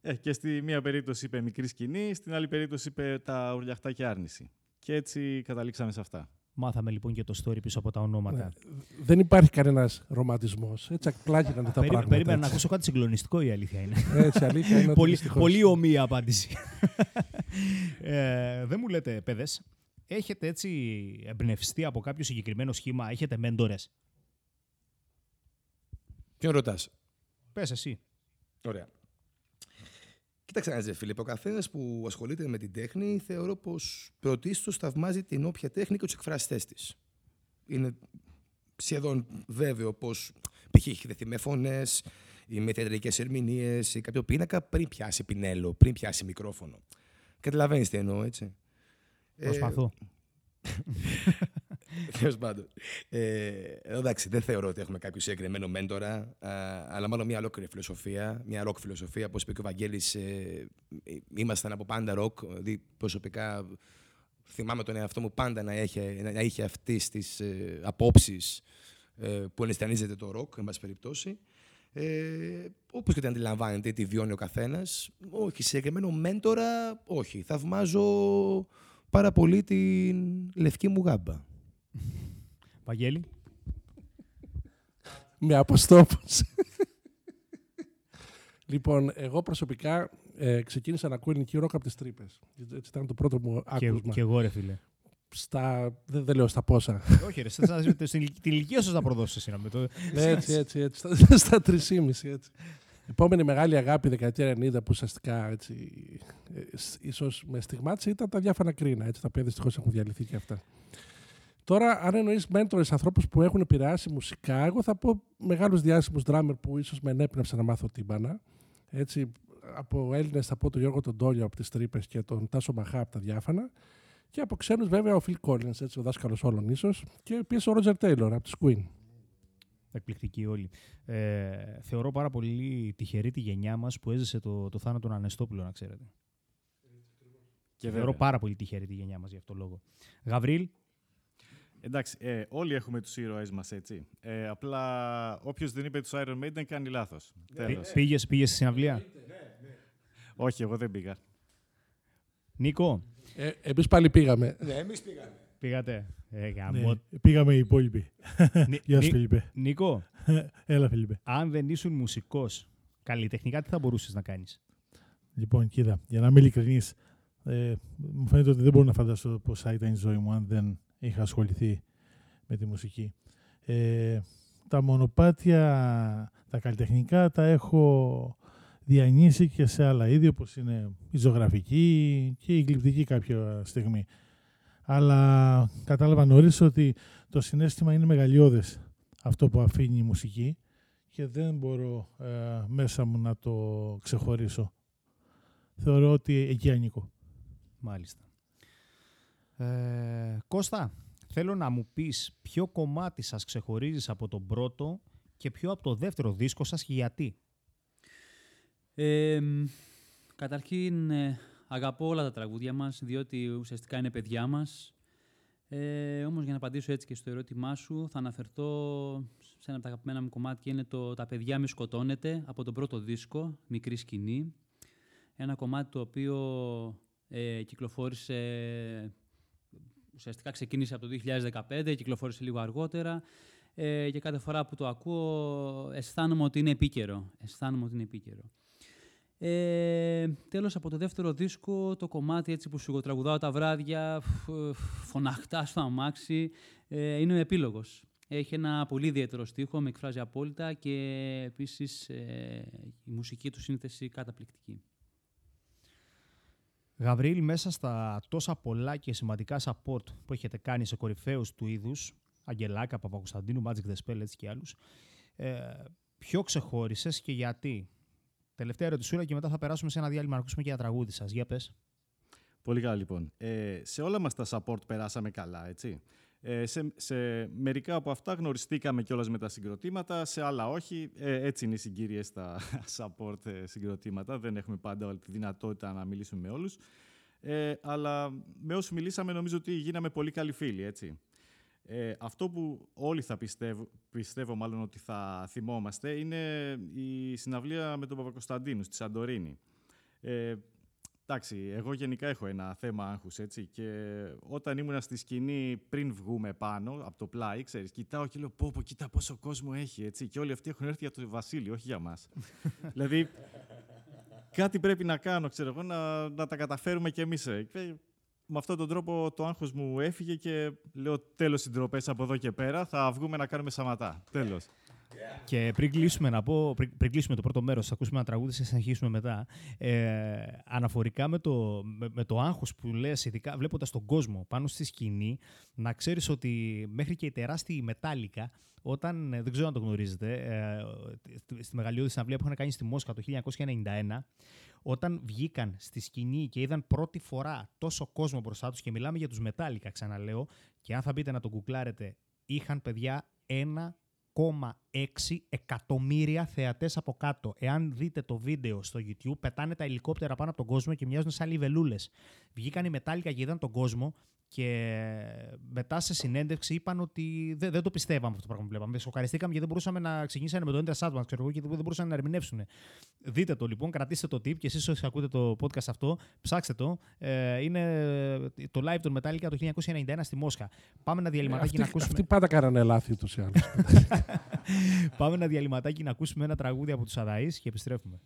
Ε, και στη μία περίπτωση είπε μικρή σκηνή, στην άλλη περίπτωση είπε τα ουρλιαχτά και άρνηση. Και έτσι καταλήξαμε σε αυτά. Μάθαμε λοιπόν και το story πίσω από τα ονόματα. Ναι. Δεν υπάρχει κανένας ρομαντισμός. Έτσι απλά γίνανε τα Περί- πράγματα. περίμενα να έτσι. ακούσω κάτι συγκλονιστικό η αλήθεια είναι. Έτσι, αλήθεια είναι ότι πολύ, δυστυχώς. πολύ ομοία απάντηση. ε, δεν μου λέτε, παιδες, έχετε έτσι εμπνευστεί από κάποιο συγκεκριμένο σχήμα, έχετε μέντορες; Ποιον ρωτάς; Πες εσύ. Ωραία. Κοίταξε να δεις, Φίλιππ, ο καθένας που ασχολείται με την τέχνη θεωρώ πως πρωτίστως θαυμάζει την όποια τέχνη και τους εκφραστές της. Είναι σχεδόν βέβαιο πως π.χ. έχει δεθεί με φωνές ή με θεατρικές ερμηνείες ή κάποιο πίνακα πριν πιάσει πινέλο, πριν πιάσει μικρόφωνο. Καταλαβαίνεις τι εννοώ, έτσι. Ε, Προσπαθώ. Τέλος πάντων. Ε, εντάξει, δεν θεωρώ ότι έχουμε κάποιο συγκεκριμένο μέντορα, α, αλλά μάλλον μια ολόκληρη φιλοσοφία, μια ροκ φιλοσοφία. Όπως είπε και ο Βαγγέλης, ε, ήμασταν από πάντα ροκ. Δηλαδή, προσωπικά θυμάμαι τον εαυτό μου πάντα να είχε, να είχε αυτές τις ε, απόψεις ε, που ενστερνίζεται το ροκ, εν πάση περιπτώσει. Ε, Όπως και την αντιλαμβάνεται, τη βιώνει ο καθένας. Όχι, συγκεκριμένο μέντορα, όχι. Θαυμάζω πάρα πολύ την λευκή μου γάμπα. Βαγγέλη. Με αποστόπους. λοιπόν, εγώ προσωπικά ε, ξεκίνησα να ακούω ελληνική ρόκα από τις τρύπες. Έτσι ήταν το πρώτο μου Και, άκουσμα. και εγώ ρε φίλε. Στα, δεν, δεν λέω στα πόσα. Όχι ρε, στα- στα- στην ηλικ- την ηλικία σου θα προδώσεις εσύ να με το... έτσι, έτσι, έτσι. Στα, στα 3,5 έτσι. Επόμενη μεγάλη αγάπη δεκαετία 90 που ουσιαστικά έτσι, ε, σ- ίσως με στιγμάτισε ήταν τα διάφανα κρίνα. Έτσι, τα οποία δυστυχώς έχουν διαλυθεί και αυτά. Τώρα, αν εννοείς μέντορε ανθρώπους που έχουν επηρεάσει μουσικά, εγώ θα πω μεγάλους διάσημους ντράμερ που ίσως με ενέπνευσαν να μάθω τύμπανα. Έτσι, από Έλληνες θα πω τον Γιώργο τον Τόλιο από τις Τρύπες και τον Τάσο Μαχά από τα διάφανα. Και από ξένους, βέβαια, ο Φιλ Collins, έτσι, ο δάσκαλος όλων ίσως. Και επίσης ο Ρότζερ Τέιλορ από τις Queen. Εκπληκτικοί όλοι. Ε, θεωρώ πάρα πολύ τυχερή τη γενιά μας που έζησε το, το θάνατο του Ανεστόπουλο, να ξέρετε. Και θεωρώ βέβαια. πάρα πολύ τυχερή τη γενιά μας γι' αυτό το λόγο. Γαβρίλ, Εντάξει, ε, όλοι έχουμε τους ήρωές μας, έτσι. Ε, απλά όποιος δεν είπε τους Iron Maiden κάνει λάθος. Τέλος. πήγες, πήγες στη συναυλία; Όχι, εγώ δεν πήγα. Νίκο, Ε, Εμείς πάλι πήγαμε. πήγατε. Ε, Ναι, γαμώ- πήγαμε οι υπόλοιποι. Νι- Γεια σου, Νι- Φιλιππέ. Νίκο, Έλα, Φιλιππέ. αν δεν ήσουν μουσικός, καλλιτεχνικά τι θα μπορούσες να κάνεις; Λοιπόν, κοίτα, για να είμαι ειλικρινής, ε, μου φαίνεται ότι δεν μπορώ να φανταστώ πώ θα ήταν η ζωή μου αν δεν είχα ασχοληθεί με τη μουσική. Ε, τα μονοπάτια, τα καλλιτεχνικά τα έχω διανύσει και σε άλλα είδη όπως είναι η ζωγραφική και η γλυπτική κάποια στιγμή. Αλλά κατάλαβα νωρίς ότι το συνέστημα είναι μεγαλειώδες αυτό που αφήνει η μουσική και δεν μπορώ ε, μέσα μου να το ξεχωρίσω. Θεωρώ ότι εκεί ανήκω. Μάλιστα. Ε, Κώστα, θέλω να μου πεις ποιο κομμάτι σας ξεχωρίζεις από τον πρώτο και ποιο από το δεύτερο δίσκο σας και γιατί. Ε, μ, καταρχήν, ε, αγαπώ όλα τα τραγούδια μας, διότι ουσιαστικά είναι παιδιά μας. Ε, όμως, για να απαντήσω έτσι και στο ερώτημά σου, θα αναφερθώ σε ένα από τα αγαπημένα μου κομμάτια, είναι το «Τα παιδιά μη σκοτώνεται» από τον πρώτο δίσκο, «Μικρή σκηνή». Ένα κομμάτι το οποίο ε, κυκλοφόρησε, ουσιαστικά ξεκίνησε από το 2015, κυκλοφόρησε λίγο αργότερα. ε, και κάθε φορά που το ακούω αισθάνομαι ότι είναι επίκαιρο. Αισθάνομαι ότι είναι επίκαιρο. Ε, τέλος, από το δεύτερο δίσκο, το κομμάτι έτσι που σου τραγουδάω τα βράδια, φ- φωναχτά στο αμάξι, ε, είναι ο επίλογος. Έχει ένα πολύ ιδιαίτερο στίχο, με εκφράζει απόλυτα και επίσης ε, η μουσική του σύνθεση καταπληκτική. Γαβρίλ, μέσα στα τόσα πολλά και σημαντικά support που έχετε κάνει σε κορυφαίους του είδους, Αγγελάκα, Παπακοσταντίνου, Magic the Spell, έτσι και άλλους, ε, ποιο ξεχώρισες και γιατί; Τελευταία ερωτησούλα και μετά θα περάσουμε σε ένα διάλειμμα να ακούσουμε και για τραγούδι σας. Για πες. Πολύ καλά λοιπόν. Ε, σε όλα μας τα support περάσαμε καλά, έτσι. Ε, σε, σε μερικά από αυτά γνωριστήκαμε κιόλας με τα συγκροτήματα, σε άλλα όχι. Ε, έτσι είναι οι συγκύριες στα support ε, συγκροτήματα. Δεν έχουμε πάντα όλη τη δυνατότητα να μιλήσουμε με όλους. Ε, αλλά με όσους μιλήσαμε νομίζω ότι γίναμε πολύ καλοί φίλοι, έτσι. Ε, αυτό που όλοι θα πιστεύω, πιστεύω μάλλον ότι θα θυμόμαστε είναι η συναυλία με τον Παπακοσταντίνου στη Σαντορίνη. Ε, εντάξει, εγώ γενικά έχω ένα θέμα άγχους, έτσι, και όταν ήμουν στη σκηνή πριν βγούμε πάνω από το πλάι, ξέρεις, κοιτάω και λέω πω πω, κοίτα πόσο κόσμο έχει, έτσι, και όλοι αυτοί έχουν έρθει για το Βασίλειο, όχι για μας. δηλαδή, κάτι πρέπει να κάνω, ξέρω εγώ, να, να τα καταφέρουμε κι εμείς. ε. Και με αυτόν τον τρόπο το άγχος μου έφυγε και λέω τέλος συντροπές από εδώ και πέρα, θα βγούμε να κάνουμε σαματά. Τέλος. Και πριν κλείσουμε, να πω, πριν, πριν κλείσουμε το πρώτο μέρος, θα ακούσουμε ένα τραγούδι και συνεχίσουμε μετά. Ε, αναφορικά με το, με, με το άγχος που λες, ειδικά βλέποντας τον κόσμο πάνω στη σκηνή, να ξέρεις ότι μέχρι και η τεράστια μετάλλικα, όταν, ε, δεν ξέρω αν το γνωρίζετε, ε, στη- στη μεγαλειώδη συναυλία που είχαν κάνει στη Μόσχα το 1991, όταν βγήκαν στη σκηνή και είδαν πρώτη φορά τόσο κόσμο μπροστά τους και μιλάμε για τους Μετάλλικα, ξαναλέω, και αν θα μπείτε να το γκουγκλάρετε, είχαν παιδιά 1,6 εκατομμύρια θεατές από κάτω. Εάν δείτε το βίντεο στο YouTube, πετάνε τα ελικόπτερα πάνω από τον κόσμο και μοιάζουν σαν λιβελούλες. Βγήκαν οι Μετάλλικα και είδαν τον κόσμο και μετά σε συνέντευξη είπαν ότι δεν, δεν το πιστεύαμε αυτό το πράγμα που βλέπαμε. Σοκαριστήκαμε γιατί δεν μπορούσαμε να ξεκινήσαμε με το Enter Sandman, ξέρω εγώ, και δεν μπορούσαν να ερμηνεύσουν. Δείτε το λοιπόν, κρατήστε το tip και εσείς όσοι ακούτε το podcast αυτό, ψάξτε το. Ε, είναι το live των Metallica το 1991 στη Μόσχα. Πάμε ένα διαλυματάκι Αυτοί, να ακούσουμε. αυτοί πάντα κάνανε λάθη ούτως ή άλλως. Πάμε ένα διαλυματάκι να ακούσουμε ένα τραγούδι από τους Αδαείς και επιστρέφουμε.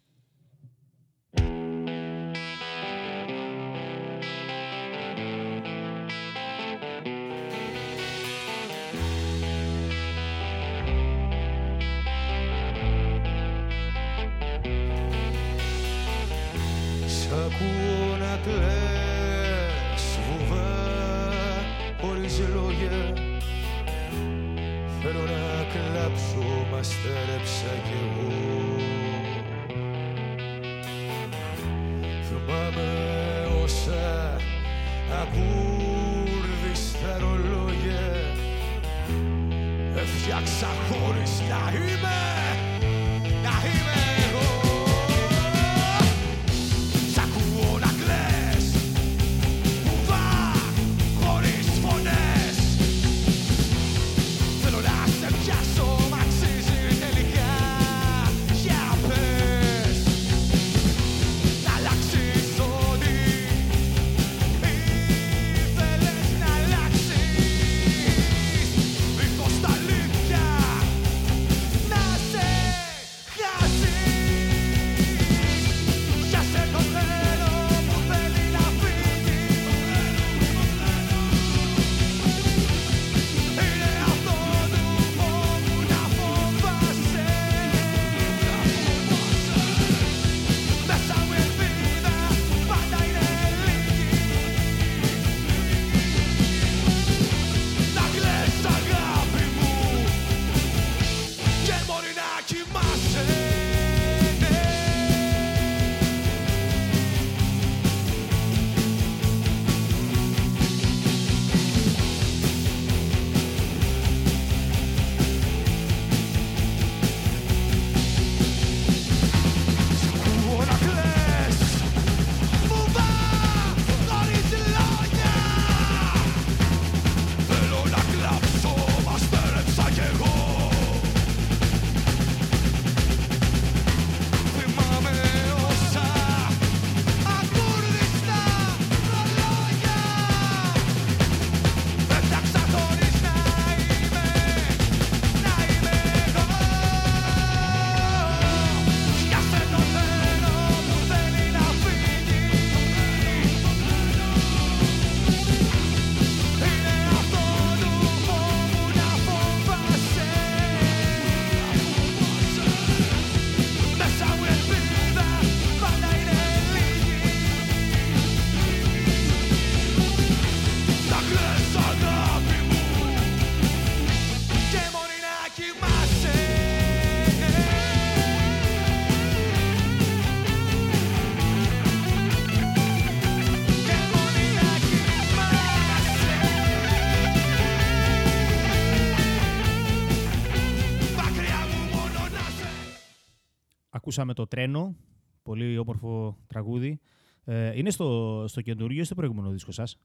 Ακούσαμε το τρένο. Πολύ όμορφο τραγούδι. Ε, είναι στο, στο καινούριο ή στο προηγούμενο δίσκο σας;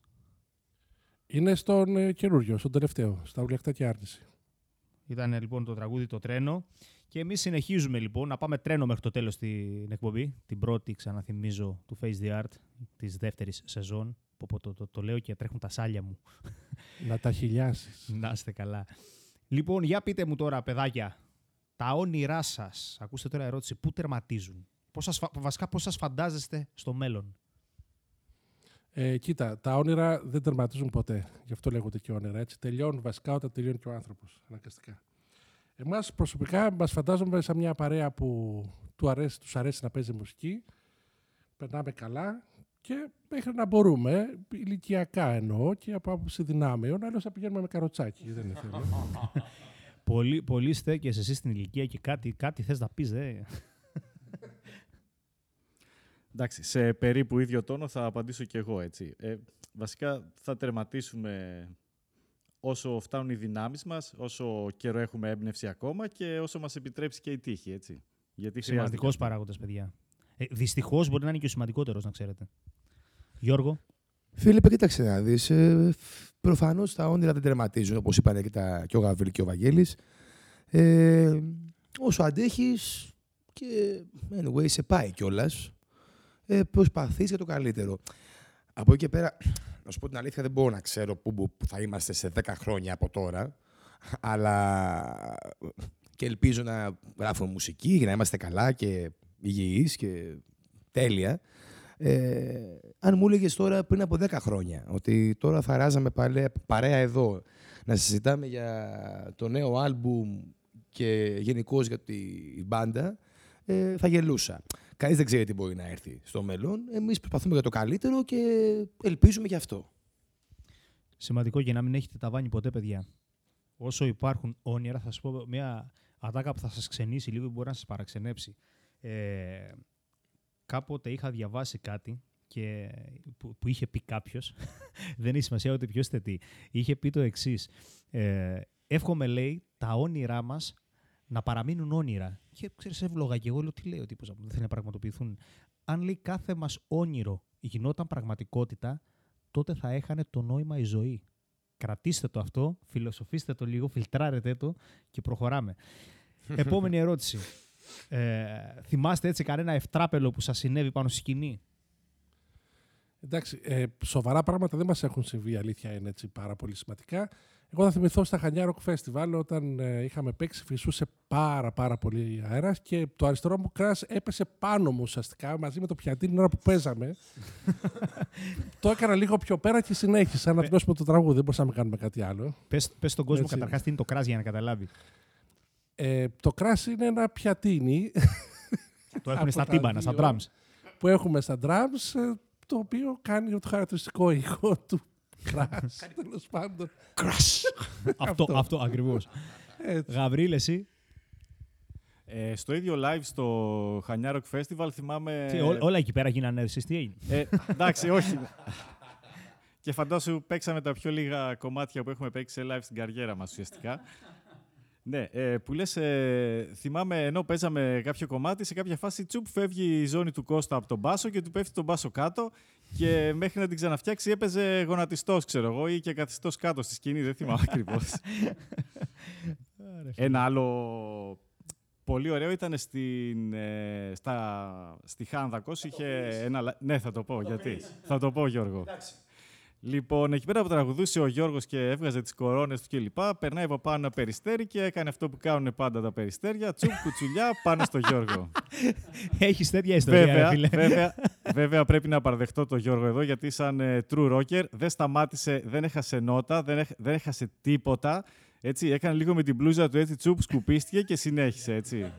Είναι στον ε, καινούριο, στον τελευταίο, στα ουλιακτά και άρνηση. Ήταν λοιπόν το τραγούδι το τρένο. Και εμείς συνεχίζουμε λοιπόν να πάμε τρένο μέχρι το τέλος στην εκπομπή. Την πρώτη, ξαναθυμίζω, του Face the Art της δεύτερης σεζόν. Πω, πω, το, το, το λέω και τρέχουν τα σάλια μου. Να τα χιλιάσεις. Να είστε καλά. Λοιπόν, για πείτε μου τώρα, παιδάκια, τα όνειρά σας, ακούστε τώρα ερώτηση, πού τερματίζουν; Πώς σας, φα- βασικά πώς σας φαντάζεστε στο μέλλον; Ε, κοίτα, τα όνειρα δεν τερματίζουν ποτέ. Γι' αυτό λέγονται και όνειρα. Έτσι. Τελειώνουν βασικά όταν τελειώνει και ο άνθρωπος. Αναγκαστικά. Εμάς προσωπικά μας φαντάζομαι σαν μια παρέα που του αρέσει, τους αρέσει να παίζει μουσική. Περνάμε καλά και μέχρι να μπορούμε, ηλικιακά εννοώ και από άποψη δυνάμεων, αλλιώς θα πηγαίνουμε με καροτσάκι. δεν είναι θέμα. Πολύ, πολύ στέκεσαι εσύ στην ηλικία και κάτι, κάτι θες να πεις, δε. Εντάξει, σε περίπου ίδιο τόνο θα απαντήσω και εγώ, έτσι. Ε, βασικά θα τερματίσουμε όσο φτάνουν οι δυνάμεις μας, όσο καιρό έχουμε έμπνευση ακόμα και όσο μας επιτρέψει και η τύχη, έτσι. Γιατί χρειάζεται Σημαντικός και αυτό. παράγοντας, παιδιά. Ε, δυστυχώς μπορεί να είναι και ο σημαντικότερος, να ξέρετε. Γιώργο. Φίλιππε, κοίταξε να δεις. Ε, Προφανώς τα όνειρα δεν τερματίζουν, όπως είπαν και, τα, και ο Γαβρίλ και ο Βαγγέλης. Ε, όσο αντέχεις και anyway, σε πάει κιόλας. Ε, Προσπαθείς για το καλύτερο. Από εκεί και πέρα, να σου πω την αλήθεια, δεν μπορώ να ξέρω πού, πού θα είμαστε σε 10 χρόνια από τώρα. Αλλά και ελπίζω να γράφουμε μουσική για να είμαστε καλά και υγιείς και τέλεια. Ε, αν μου έλεγες τώρα πριν από 10 χρόνια ότι τώρα θα ράζαμε παρέα, παρέα εδώ να συζητάμε για το νέο άλμπουμ και γενικώς για τη μπάντα, ε, θα γελούσα. Κανείς δεν ξέρει τι μπορεί να έρθει στο μέλλον. Εμείς προσπαθούμε για το καλύτερο και ελπίζουμε γι' αυτό. Σημαντικό και να μην έχετε ταβάνι ποτέ, παιδιά. Όσο υπάρχουν όνειρα, θα σας πω μια ατάκα που θα σας ξενήσει λίγο, μπορεί να σας παραξενέψει. Ε, κάποτε είχα διαβάσει κάτι και που, που είχε πει κάποιος. δεν έχει σημασία ούτε ποιος είτε τι. Είχε πει το εξής. Ε, εύχομαι, λέει, τα όνειρά μας να παραμείνουν όνειρα. Και ξέρεις, εύλογα και εγώ λέω τι λέει ο τύπος, δεν θέλει να πραγματοποιηθούν. Αν λέει κάθε μας όνειρο γινόταν πραγματικότητα, τότε θα έχανε το νόημα η ζωή. Κρατήστε το αυτό, φιλοσοφήστε το λίγο, φιλτράρετε το και προχωράμε. Επόμενη ερώτηση. Ε, θυμάστε έτσι κανένα ευτράπελο που σας συνέβη πάνω στη σκηνή; Εντάξει, ε, σοβαρά πράγματα δεν μας έχουν συμβεί, η αλήθεια είναι έτσι πάρα πολύ σημαντικά. Εγώ θα θυμηθώ στα Χανιά Rock Festival όταν ε, είχαμε παίξει, φυσούσε πάρα πάρα πολύ αέρας και το αριστερό μου κράς έπεσε πάνω μου ουσιαστικά μαζί με το πιατίνι την ώρα που παίζαμε. το έκανα λίγο πιο πέρα και συνέχισα να τελειώσουμε το τραγούδι. Δεν μπορούσαμε να κάνουμε κάτι άλλο. Πες, πες στον κόσμο Έτσι. καταρχάς τι είναι το κράζ για να καταλάβει. Ε, το κράσι είναι ένα πιατίνι το έχουν Από στα τα τύμπανα, στα δύο. drums. που έχουμε στα drums, ε, το οποίο κάνει το χαρακτηριστικό ήχο του κράσι, τέλος πάντων. αυτό, αυτό ακριβώς. Έτσι. Γαβρίλ, εσύ; Ε, στο ίδιο live στο Χανιά Rock Festival θυμάμαι... Τι, ό- όλα εκεί πέρα γίνανε, εσείς τι έγινε; Ε, εντάξει, όχι. Και φαντάσου παίξαμε τα πιο λίγα κομμάτια που έχουμε παίξει σε live στην καριέρα μας ουσιαστικά. Ναι, ε, που λες, ε, θυμάμαι ενώ παίζαμε κάποιο κομμάτι, σε κάποια φάση τσουπ φεύγει η ζώνη του Κώστα από τον μπάσο και του πέφτει τον μπάσο κάτω και μέχρι να την ξαναφτιάξει έπαιζε γονατιστός, ξέρω εγώ, ή και καθιστός κάτω στη σκηνή, δεν θυμάμαι ακριβώς. Ένα άλλο πολύ ωραίο ήταν στην, ε, στα, στη Χάνδακος. Είχε ένα... λα- Ναι, θα το πω. γιατί. Θα το πω, Γιώργο. Λοιπόν, εκεί πέρα που τραγουδούσε ο Γιώργος και έβγαζε τις κορώνες του κλπ. Περνάει από πάνω ένα περιστέρι και έκανε αυτό που κάνουν πάντα τα περιστέρια. Τσουπ, κουτσουλιά, πάνω στο Γιώργο. Έχεις τέτοια ιστορία, ρε βέβαια, φίλε. βέβαια, βέβαια, πρέπει να παραδεχτώ το Γιώργο εδώ, γιατί σαν ε, true rocker δεν σταμάτησε, δεν έχασε νότα, δεν, έχ- δεν έχασε τίποτα. Έτσι, έκανε λίγο με την μπλούζα του, έτσι τσουπ, σκουπίστηκε και συνέχισε, έτσι.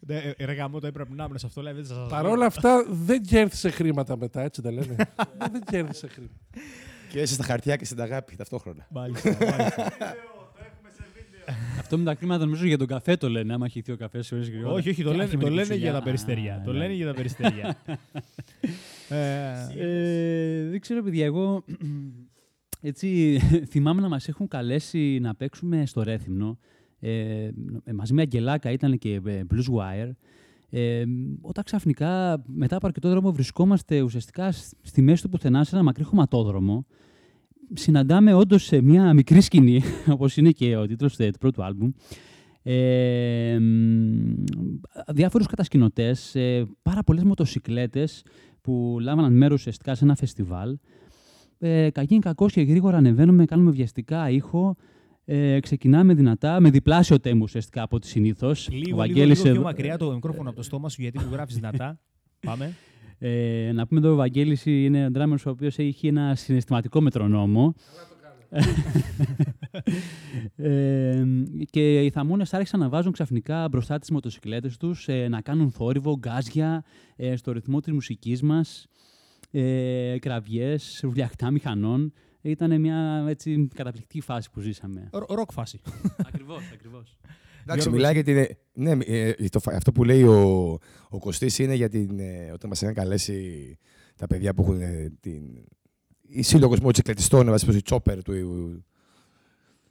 Ναι, ε, Ρε γαμό, το έπρεπε να ήμουν σε αυτό, λέει, δεν σας λέω. Παρ' όλα αυτά δεν κέρδισε χρήματα μετά, έτσι δεν λένε. δεν, δεν κέρδισε χρήματα. Και είσαι στα χαρτιά και στην αγάπη ταυτόχρονα. Μάλιστα, μάλιστα. Αυτό με τα χρήματα νομίζω για τον καφέ το λένε, άμα χυθεί ο καφές σε ώρες γρήγορα. όχι, όχι, το Και λένε, άρχισε με το την λένε για κουτσουλιά. τα περιστέρια. Α, Το ναι. λένε για τα περιστέρια. Ε, Ε, δεν ξέρω, παιδιά. Εγώ έτσι, θυμάμαι να μας έχουν καλέσει να παίξουμε στο Ρέθυμνο Ε, ε, μαζί με Αγγελάκα ήταν και ε, Blues Wire. Ε, όταν ξαφνικά, μετά από αρκετό δρόμο, βρισκόμαστε ουσιαστικά σ- στη μέση του πουθενά σε ένα μακρύ χωματόδρομο, συναντάμε όντως σε μια μικρή σκηνή, όπως είναι και ο τίτλος του πρώτου άλμπουμ, ε, μ, διάφορους κατασκηνωτές, ε, πάρα πολλές μοτοσυκλέτες που λάβαναν μέρος ουσιαστικά σε ένα φεστιβάλ. Ε, κακήν κακός και γρήγορα ανεβαίνουμε, κάνουμε βιαστικά ήχο, ε, ξεκινάμε δυνατά, με διπλάσιο τέμου ουσιαστικά από ό,τι συνήθως. Λίγο, Ο λίγο, Βαγγέλης λίγο πιο εδώ- μακριά το μικρόφωνο από το στόμα σου γιατί μου γράφεις δυνατά. Πάμε. Ε, να πούμε εδώ ο Βαγγέλης είναι ο drummer ο οποίος έχει ένα συναισθηματικό μετρονόμο. ε, και οι θαμώνες άρχισαν να βάζουν ξαφνικά μπροστά τις μοτοσυκλέτες τους, ε, να κάνουν θόρυβο, γκάζια, ε, στο ρυθμό της μουσικής μας, ε, κραυγές, βουλιαχτά μηχανών. Ήταν μια έτσι, καταπληκτική φάση που ζήσαμε. Ρο- Ροκ φάση. ακριβώς, ακριβώς. Εντάξει, Γιώργος, μιλάει για την. Ναι, ε, το, φα- αυτό που λέει ο, ο Κωστής είναι για την. ε, όταν μας είχαν καλέσει τα παιδιά που έχουν ε, την. Η σύλλογος μοτοσυκλετιστών, βασικά η Τσόπερ του,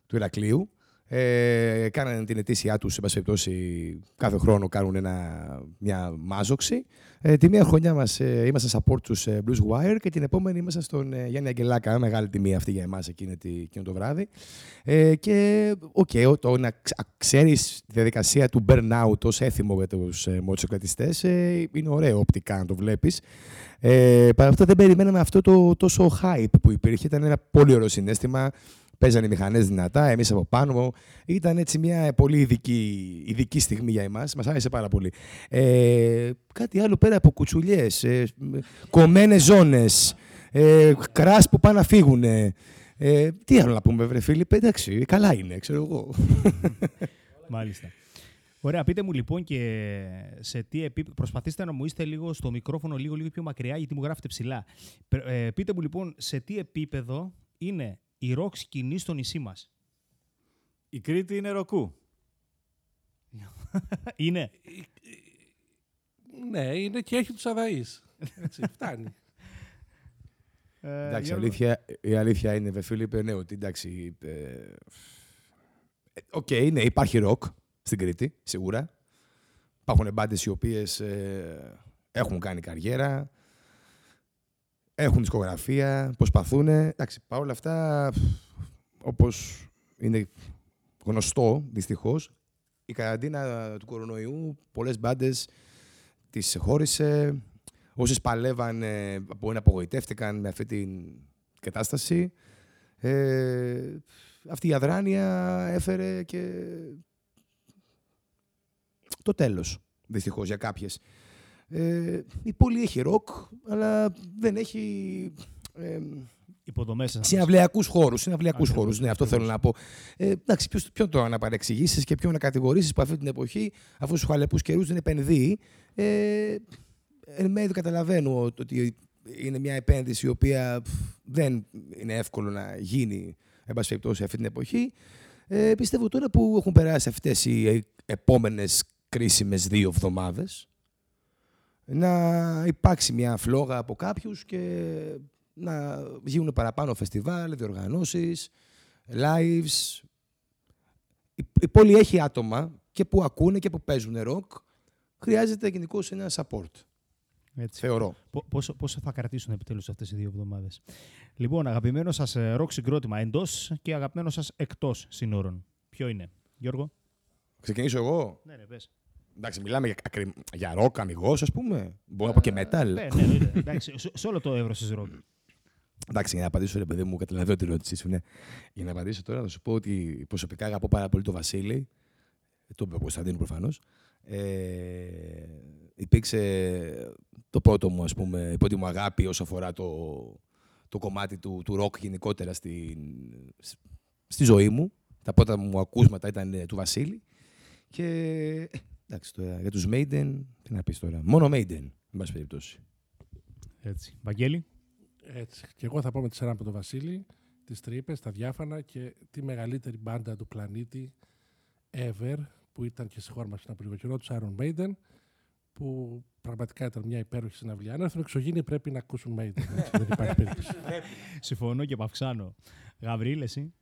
του Ηρακλείου. Ε, κάνανε την ετήσια τους, σε πάση περιπτώσει, κάθε χρόνο κάνουν ένα, μια μάζοξη. Ε, τη μία χρονιά μας ε, ήμασταν support τους ε, Blues Wire και την επόμενη ήμασταν στον ε, Γιάννη Αγγελάκα. Μεγάλη τιμή αυτή για εμάς εκείνη, τη- εκείνο το βράδυ. Ε, και οκ, ο- το να ξ- α- ξέρεις τη διαδικασία του burnout ως έθιμο για τους ε, μοτοσυκλετιστές ε, είναι ωραίο οπτικά να το βλέπεις. Ε, Παρ' αυτό δεν περιμέναμε αυτό το τόσο hype που υπήρχε. Ήταν ένα πολύ ωραίο συναίσθημα. Παίζανε οι μηχανές δυνατά, εμείς από πάνω. Ήταν έτσι μια πολύ ειδική, ειδική στιγμή για εμάς. Μας άρεσε πάρα πολύ. Ε, κάτι άλλο πέρα από κουτσουλιές, ε, μ, κομμένες ζώνες, ε, κράς που πάνε να φύγουν. Ε, τι άλλο να πούμε, βρε Φίλιππ, εντάξει, καλά είναι, ξέρω εγώ. Μάλιστα. Ωραία, πείτε μου λοιπόν και σε τι επίπεδο. Προσπαθήστε να μου είστε λίγο στο μικρόφωνο, λίγο, λίγο πιο μακριά, γιατί μου γράφετε ψηλά. Πε- ε, πείτε μου λοιπόν σε τι επίπεδο είναι η ροκ σκηνή στο νησί μας. Η Κρήτη είναι ροκού. είναι. Ναι, είναι και έχει τους Άδαεις. Έτσι, φτάνει. Ε, Εντάξει, Γιώργο. αλήθεια, η αλήθεια είναι, ρε Φίλιππε, ναι, ότι εντάξει. ε, ε, Οκ, ναι, υπάρχει ροκ στην Κρήτη, σίγουρα. Υπάρχουν μπάντες οι οποίες ε, έχουν κάνει καριέρα, έχουν δισκογραφία, προσπαθούν. Εντάξει, παρόλα αυτά, όπως είναι γνωστό, δυστυχώς, η καραντίνα του κορονοϊού, πολλές μπάντες τις χώρισε, Όσες παλεύαν ε, μπορεί να απογοητεύτηκαν με αυτή την κατάσταση. Ε, αυτή η αδράνεια έφερε και το τέλος, δυστυχώς, για κάποιες. Ε, η πόλη έχει ροκ, αλλά δεν έχει ε, Υποδομές. συναυλιακούς χώρους. Συναυλιακούς Ακριβώς, χώρους, ναι, αυτό θέλω να πω. Ε, εντάξει, ποιος, ποιον τώρα να παρεξηγήσεις και ποιον να κατηγορήσεις που αυτή την εποχή, αφού στους χαλεπούς καιρούς δεν επενδύει. Ε, εν μέρει καταλαβαίνω ότι είναι μια επένδυση η οποία πφ, δεν είναι εύκολο να γίνει εν πάση περιπτώσει αυτή την εποχή. Ε, πιστεύω τώρα που έχουν περάσει αυτές οι ε, επόμενες κρίσιμες δύο εβδομάδες να υπάρξει μια φλόγα από κάποιους και να γίνουν παραπάνω φεστιβάλ, διοργανώσεις, lives. Η, η πόλη έχει άτομα και που ακούνε και που παίζουν ροκ. Χρειάζεται γενικώς ένα support, Έτσι. θεωρώ. Πο- Πόσο, πόσο θα κρατήσουν επιτέλους αυτές οι δύο εβδομάδες; Λοιπόν, αγαπημένο σας ροκ συγκρότημα εντός και αγαπημένο σας εκτός συνόρων. Ποιο είναι, Γιώργο; Ξεκινήσω εγώ; Ναι, ναι, πες. Εντάξει, μιλάμε για, ακρι- για ροκ αμιγώς, ας πούμε. Μπορώ να πω και metal. Ναι, ναι, ναι, Εντάξει, σε, σε όλο το εύρος της ροκ. Εντάξει, για να απαντήσω, ρε παιδί μου, καταλαβαίνω την ερώτησή σου. Ναι. Για να απαντήσω τώρα, θα σου πω ότι προσωπικά αγαπώ πάρα πολύ τον Βασίλη. Τον Κωνσταντίνο προφανώς. Ε, υπήρξε το πρώτο μου, ας πούμε, η πρώτη μου αγάπη όσο αφορά το, το κομμάτι του, του ροκ γενικότερα στην, στη ζωή μου. Τα πρώτα μου ακούσματα ήταν ε, του Βασίλη. Και ε, εντάξει, τώρα, για τους Maiden, τι να πεις τώρα. Μόνο Maiden, εν πάση περιπτώσει. Έτσι. Βαγγέλη. Έτσι. Και εγώ θα πω με τη σειρά από τον Βασίλη, τις τρύπες, τα διάφανα και τη μεγαλύτερη μπάντα του πλανήτη ever, που ήταν και στη χώρα μας πριν από λίγο καιρό, τους Iron Maiden, που πραγματικά ήταν μια υπέροχη συναυλία. Αν έρθουν εξωγήινοι πρέπει να ακούσουν Maiden. Έτσι, δεν υπάρχει περίπτωση. Συμφωνώ και παυξάνω. Γαβρίλ, εσύ.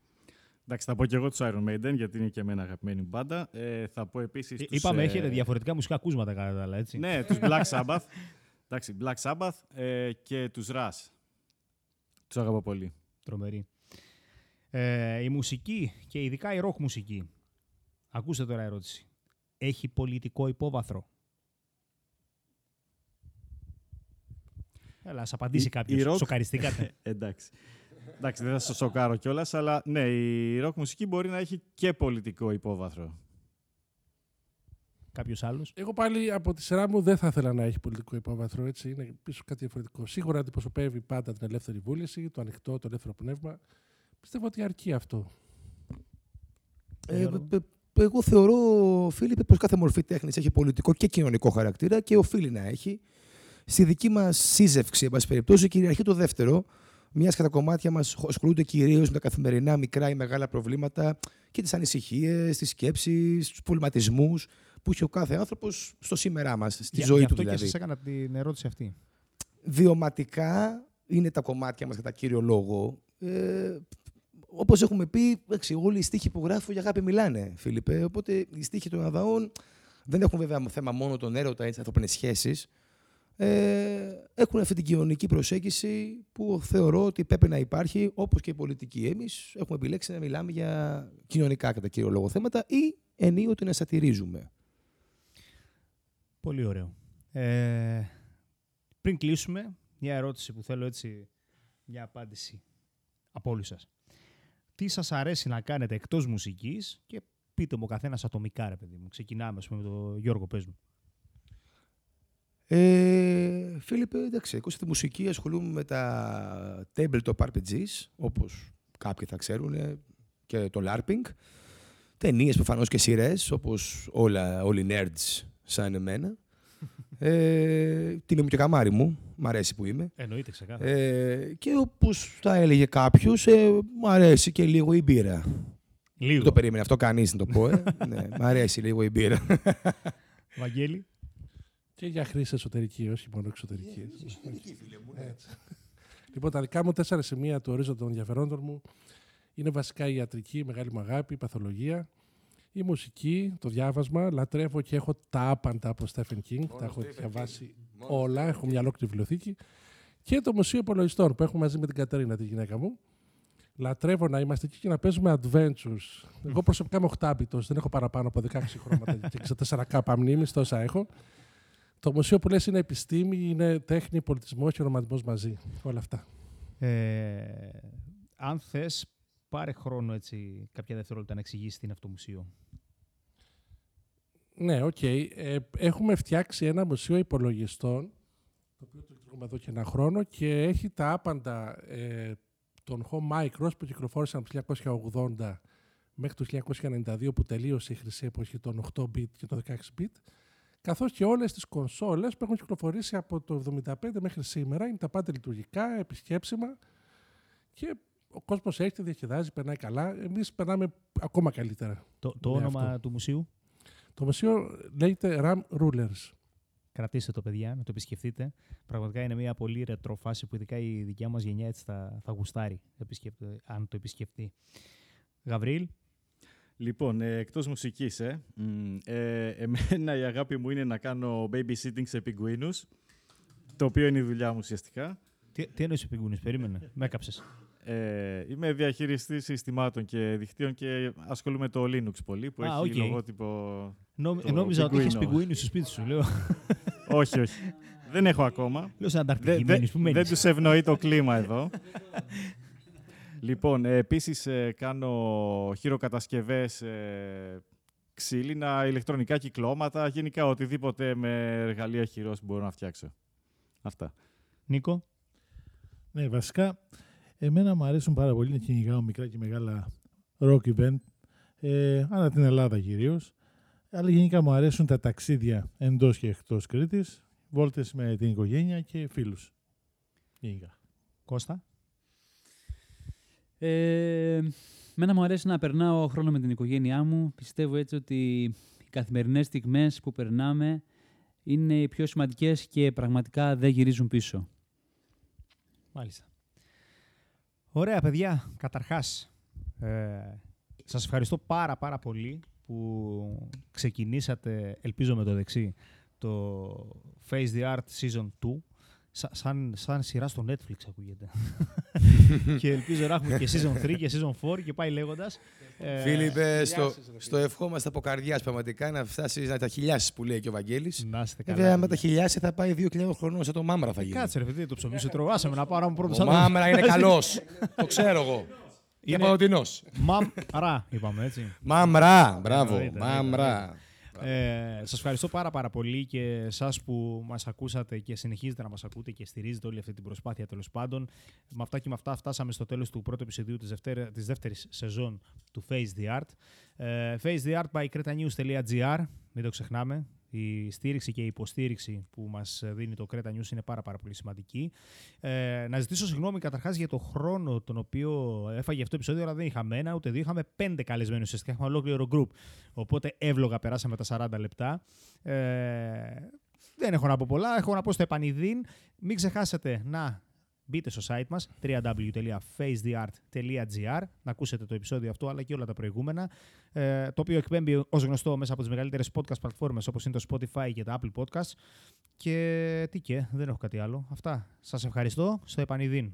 Εντάξει, θα πω και εγώ τους Iron Maiden, γιατί είναι και εμένα αγαπημένη μου μπάντα. Ε, θα πω επίσης. Ε, Είπαμε, έχετε διαφορετικά μουσικά ακούσματα κατά τα άλλα, έτσι. Ναι, τους Black Sabbath. Εντάξει, Black Sabbath ε, και τους Ras. Τους αγαπώ πολύ. Τρομερή. Ε, η μουσική και ειδικά η rock μουσική. Ακούστε τώρα ερώτηση. Έχει πολιτικό υπόβαθρο; Έλα, ας απαντήσει Η- κάποιος. η rock- Σοκαριστήκατε. Εντάξει. Εντάξει, δεν θα σας σοκάρω κιόλας, αλλά ναι, η rock μουσική μπορεί να έχει και πολιτικό υπόβαθρο. Κάποιος άλλος; Εγώ πάλι από τη σειρά μου δεν θα ήθελα να έχει πολιτικό υπόβαθρο. Έτσι. Είναι πίσω κάτι διαφορετικό. Σίγουρα αντιπροσωπεύει πάντα την ελεύθερη βούληση, το ανοιχτό, το ελεύθερο πνεύμα. Πιστεύω ότι αρκεί αυτό. Ε, Γιώργο. π- π- εγώ θεωρώ, Φίλιππε, πως κάθε μορφή τέχνης έχει πολιτικό και κοινωνικό χαρακτήρα και οφείλει να έχει. Στη δική μας σύζευξη, εν πάση περιπτώσει, κυριαρχεί το δεύτερο. Μια και τα κομμάτια μας ασχολούνται κυρίως με τα καθημερινά μικρά ή μεγάλα προβλήματα και τις ανησυχίες, τις σκέψεις, τους προβληματισμούς που έχει ο κάθε άνθρωπος στο σήμερά μας, στη Για- ζωή γι' του αυτό δηλαδή. και σας έκανα την ερώτηση αυτή. βιωματικά είναι τα κομμάτια μας κατά κύριο λόγο. Ε, όπως έχουμε πει, εντάξει, όλοι οι στίχοι που γράφω για αγάπη μιλάνε, Φίλιππε. Οπότε οι στίχοι των Αδαών δεν έχουν βέβαια θέμα μόνο τον έρωτα ή τις ανθρώπινες σχέσεις. Ε, έχουν αυτή την κοινωνική προσέγγιση που θεωρώ ότι πρέπει να υπάρχει, όπως και η πολιτική. Εμείς έχουμε επιλέξει να μιλάμε για κοινωνικά κατά κύριο λόγο θέματα ή ενίοτε να σατυρίζουμε. Πολύ ωραίο. Ε, πριν κλείσουμε, μια ερώτηση που θέλω έτσι, μια απάντηση από όλους σας. Τι σας αρέσει να κάνετε εκτός μουσικής και πείτε μου ο καθένας ατομικά, ρε παιδί μου. Ξεκινάμε, ας πούμε, με τον Γιώργο, πες μου. Ε, Φίλιππε, εντάξει, εγώ στη μουσική ασχολούμαι με τα tabletop RPGs, όπως κάποιοι θα ξέρουν, και το LARPing. Ταινίες προφανώς και σειρές, όπως όλα, όλοι οι nerds σαν εμένα. ε, τιμή μου και καμάρι μου, μ' αρέσει που είμαι. Εννοείται ξεκάθαρα. Ε, και όπως θα έλεγε κάποιος, ε, μ' αρέσει και λίγο η μπύρα. Λίγο. Δεν το περίμενε αυτό κανείς να το πω, ε. ναι, μ' αρέσει λίγο η μπύρα. Βαγγέλη. Και για χρήση εσωτερική, όχι μόνο εξωτερική. Έτσι. λοιπόν, τα δικά μου τέσσερα σημεία του ορίζοντα των ενδιαφερόντων μου είναι βασικά η ιατρική, η μεγάλη μου αγάπη, η παθολογία, η μουσική, το διάβασμα. Λατρεύω και έχω τα άπαντα από Stephen King. τα έχω διαβάσει όλα, έχω μια ολόκληρη βιβλιοθήκη. Και το Μουσείο Υπολογιστών που έχουμε μαζί με την Κατερίνα, τη γυναίκα μου. Λατρεύω να είμαστε εκεί και να παίζουμε adventures. Εγώ προσωπικά είμαι οχτάbitος, δεν έχω παραπάνω από 16 χρώματα και 64 κάπα μνήμης, τόσα έχω. Το μουσείο που λες είναι επιστήμη, είναι τέχνη, πολιτισμός και ρομαντισμός μαζί. Όλα αυτά. Ε, αν θες, πάρε χρόνο έτσι, κάποια δευτερόλεπτα να εξηγήσεις τι είναι αυτό το μουσείο. Ναι, οκ. Ε, έχουμε φτιάξει ένα μουσείο υπολογιστών, το οποίο το λειτουργούμε εδώ και ένα χρόνο και έχει τα άπαντα ε, των home micros που κυκλοφόρησαν από το 1980 μέχρι το 1992 που τελείωσε η χρυσή εποχή των 8-bit και των 16-bit καθώς και όλες τις κονσόλες που έχουν κυκλοφορήσει από το 1975 μέχρι σήμερα. Είναι τα πάντα λειτουργικά, επισκέψιμα και ο κόσμος έρχεται, διασκεδάζει, περνάει καλά. Εμείς περνάμε ακόμα καλύτερα. Το, το Ναι, όνομα αυτό. του μουσείου, Το μουσείο λέγεται RAM Rulers. κρατήστε το παιδιά, να το επισκεφτείτε. Πραγματικά είναι μια πολύ ρετρό φάση που ειδικά η δικιά μας γενιά έτσι θα, θα γουστάρει επισκέπτε- αν το επισκεφτεί. Γαβρίλ, Λοιπόν, ε, εκτός μουσικής, ε, μ, ε, εμένα η αγάπη μου είναι να κάνω babysitting σε πιγκουίνους, το οποίο είναι η δουλειά μου ουσιαστικά. τι, τι εννοείς πιγκουίνους, περίμενε, με έκαψες. Ε, είμαι διαχειριστής συστημάτων και δικτύων και ασχολούμαι με το Linux πολύ, που Α, έχει οκ. λογότυπο... Νόμι, Το νόμιζα ότι είχες πιγκουίνο. πιγκουίνους στο σπίτι σου, λέω. όχι, όχι. Δεν έχω ακόμα. λέω σε Δε- Ανταρκτική δε- μένεις, πού δεν μένεις. τους ευνοεί το κλίμα εδώ. λοιπόν, ε, επίσης ε, κάνω χειροκατασκευές ε, ξύλινα, ηλεκτρονικά κυκλώματα, γενικά οτιδήποτε με εργαλεία χειρός που μπορώ να φτιάξω. Αυτά. Νίκο, Ναι, βασικά, εμένα μου αρέσουν πάρα πολύ να κυνηγάω μικρά και μεγάλα rock event, ε, ανά την Ελλάδα κυρίως. Αλλά γενικά μου αρέσουν τα ταξίδια εντός και εκτός Κρήτης, βόλτες με την οικογένεια και φίλους. Γενικά. Κώστα; Ε, μένα μου αρέσει να περνάω χρόνο με την οικογένειά μου. Πιστεύω έτσι ότι οι καθημερινές στιγμές που περνάμε είναι οι πιο σημαντικές και πραγματικά δεν γυρίζουν πίσω. Μάλιστα. Ωραία, παιδιά. Καταρχάς, ε, Σας ευχαριστώ πάρα πάρα πολύ που ξεκινήσατε, ελπίζω με το δεξί, το Face the Art Season 2. Σα- σαν, σαν σειρά στο Netflix ακούγεται. και ελπίζω να έχουμε και Season 3 και Season 4 και πάει λέγοντας. Ε, Φίλιππε, στο, στο ευχόμαστε από καρδιάς πραγματικά να φτάσεις να τα χιλιάσεις που λέει και ο Βαγγέλης. Να είστε καλά. Βέβαια, με τα χιλιάσει θα πάει 2.000 χρονών σαν το μάμρα θα γίνει. Κάτσε ρε παιδί, το ψωμί σου τρώω. Άσε με να πάρω πρώτο Ο σαν μάμρα είναι καλός. το ξέρω εγώ. Είναι Είναι- παγκοτινό. Μαμρά, είπαμε έτσι. Μάμρα, μπράβο. Εννοείται, Μάμρα. Ε, σας ευχαριστώ πάρα πάρα πολύ και εσάς που μας ακούσατε και συνεχίζετε να μας ακούτε και στηρίζετε όλη αυτή την προσπάθεια τέλος πάντων. Με αυτά και με αυτά φτάσαμε στο τέλος του πρώτου επεισοδίου της, δευτέρα, της δεύτερης σεζόν του Face the Art. Ε, Face the Art by cretanews.gr, μην το ξεχνάμε. Η στήριξη και η υποστήριξη που μας δίνει το Creta News είναι πάρα, πάρα πολύ σημαντική. Ε, να ζητήσω συγγνώμη καταρχάς για το χρόνο τον οποίο έφαγε αυτό το επεισόδιο, αλλά δεν είχαμε ένα ούτε δύο. Είχαμε πέντε καλεσμένους ουσιαστικά. Είχαμε ολόκληρο group. Οπότε εύλογα περάσαμε τα 40 λεπτά. Ε, δεν έχω να πω πολλά. Έχω να πω στο επανειδήν. Μην ξεχάσετε να μπείτε στο site μας www.facetheart.gr να ακούσετε το επεισόδιο αυτό αλλά και όλα τα προηγούμενα ε, το οποίο εκπέμπει ως γνωστό μέσα από τις μεγαλύτερες podcast πλατφόρμες όπως είναι το Spotify και τα Apple Podcasts και τι και, δεν έχω κάτι άλλο. Αυτά. Σας ευχαριστώ. Στο επανειδήν.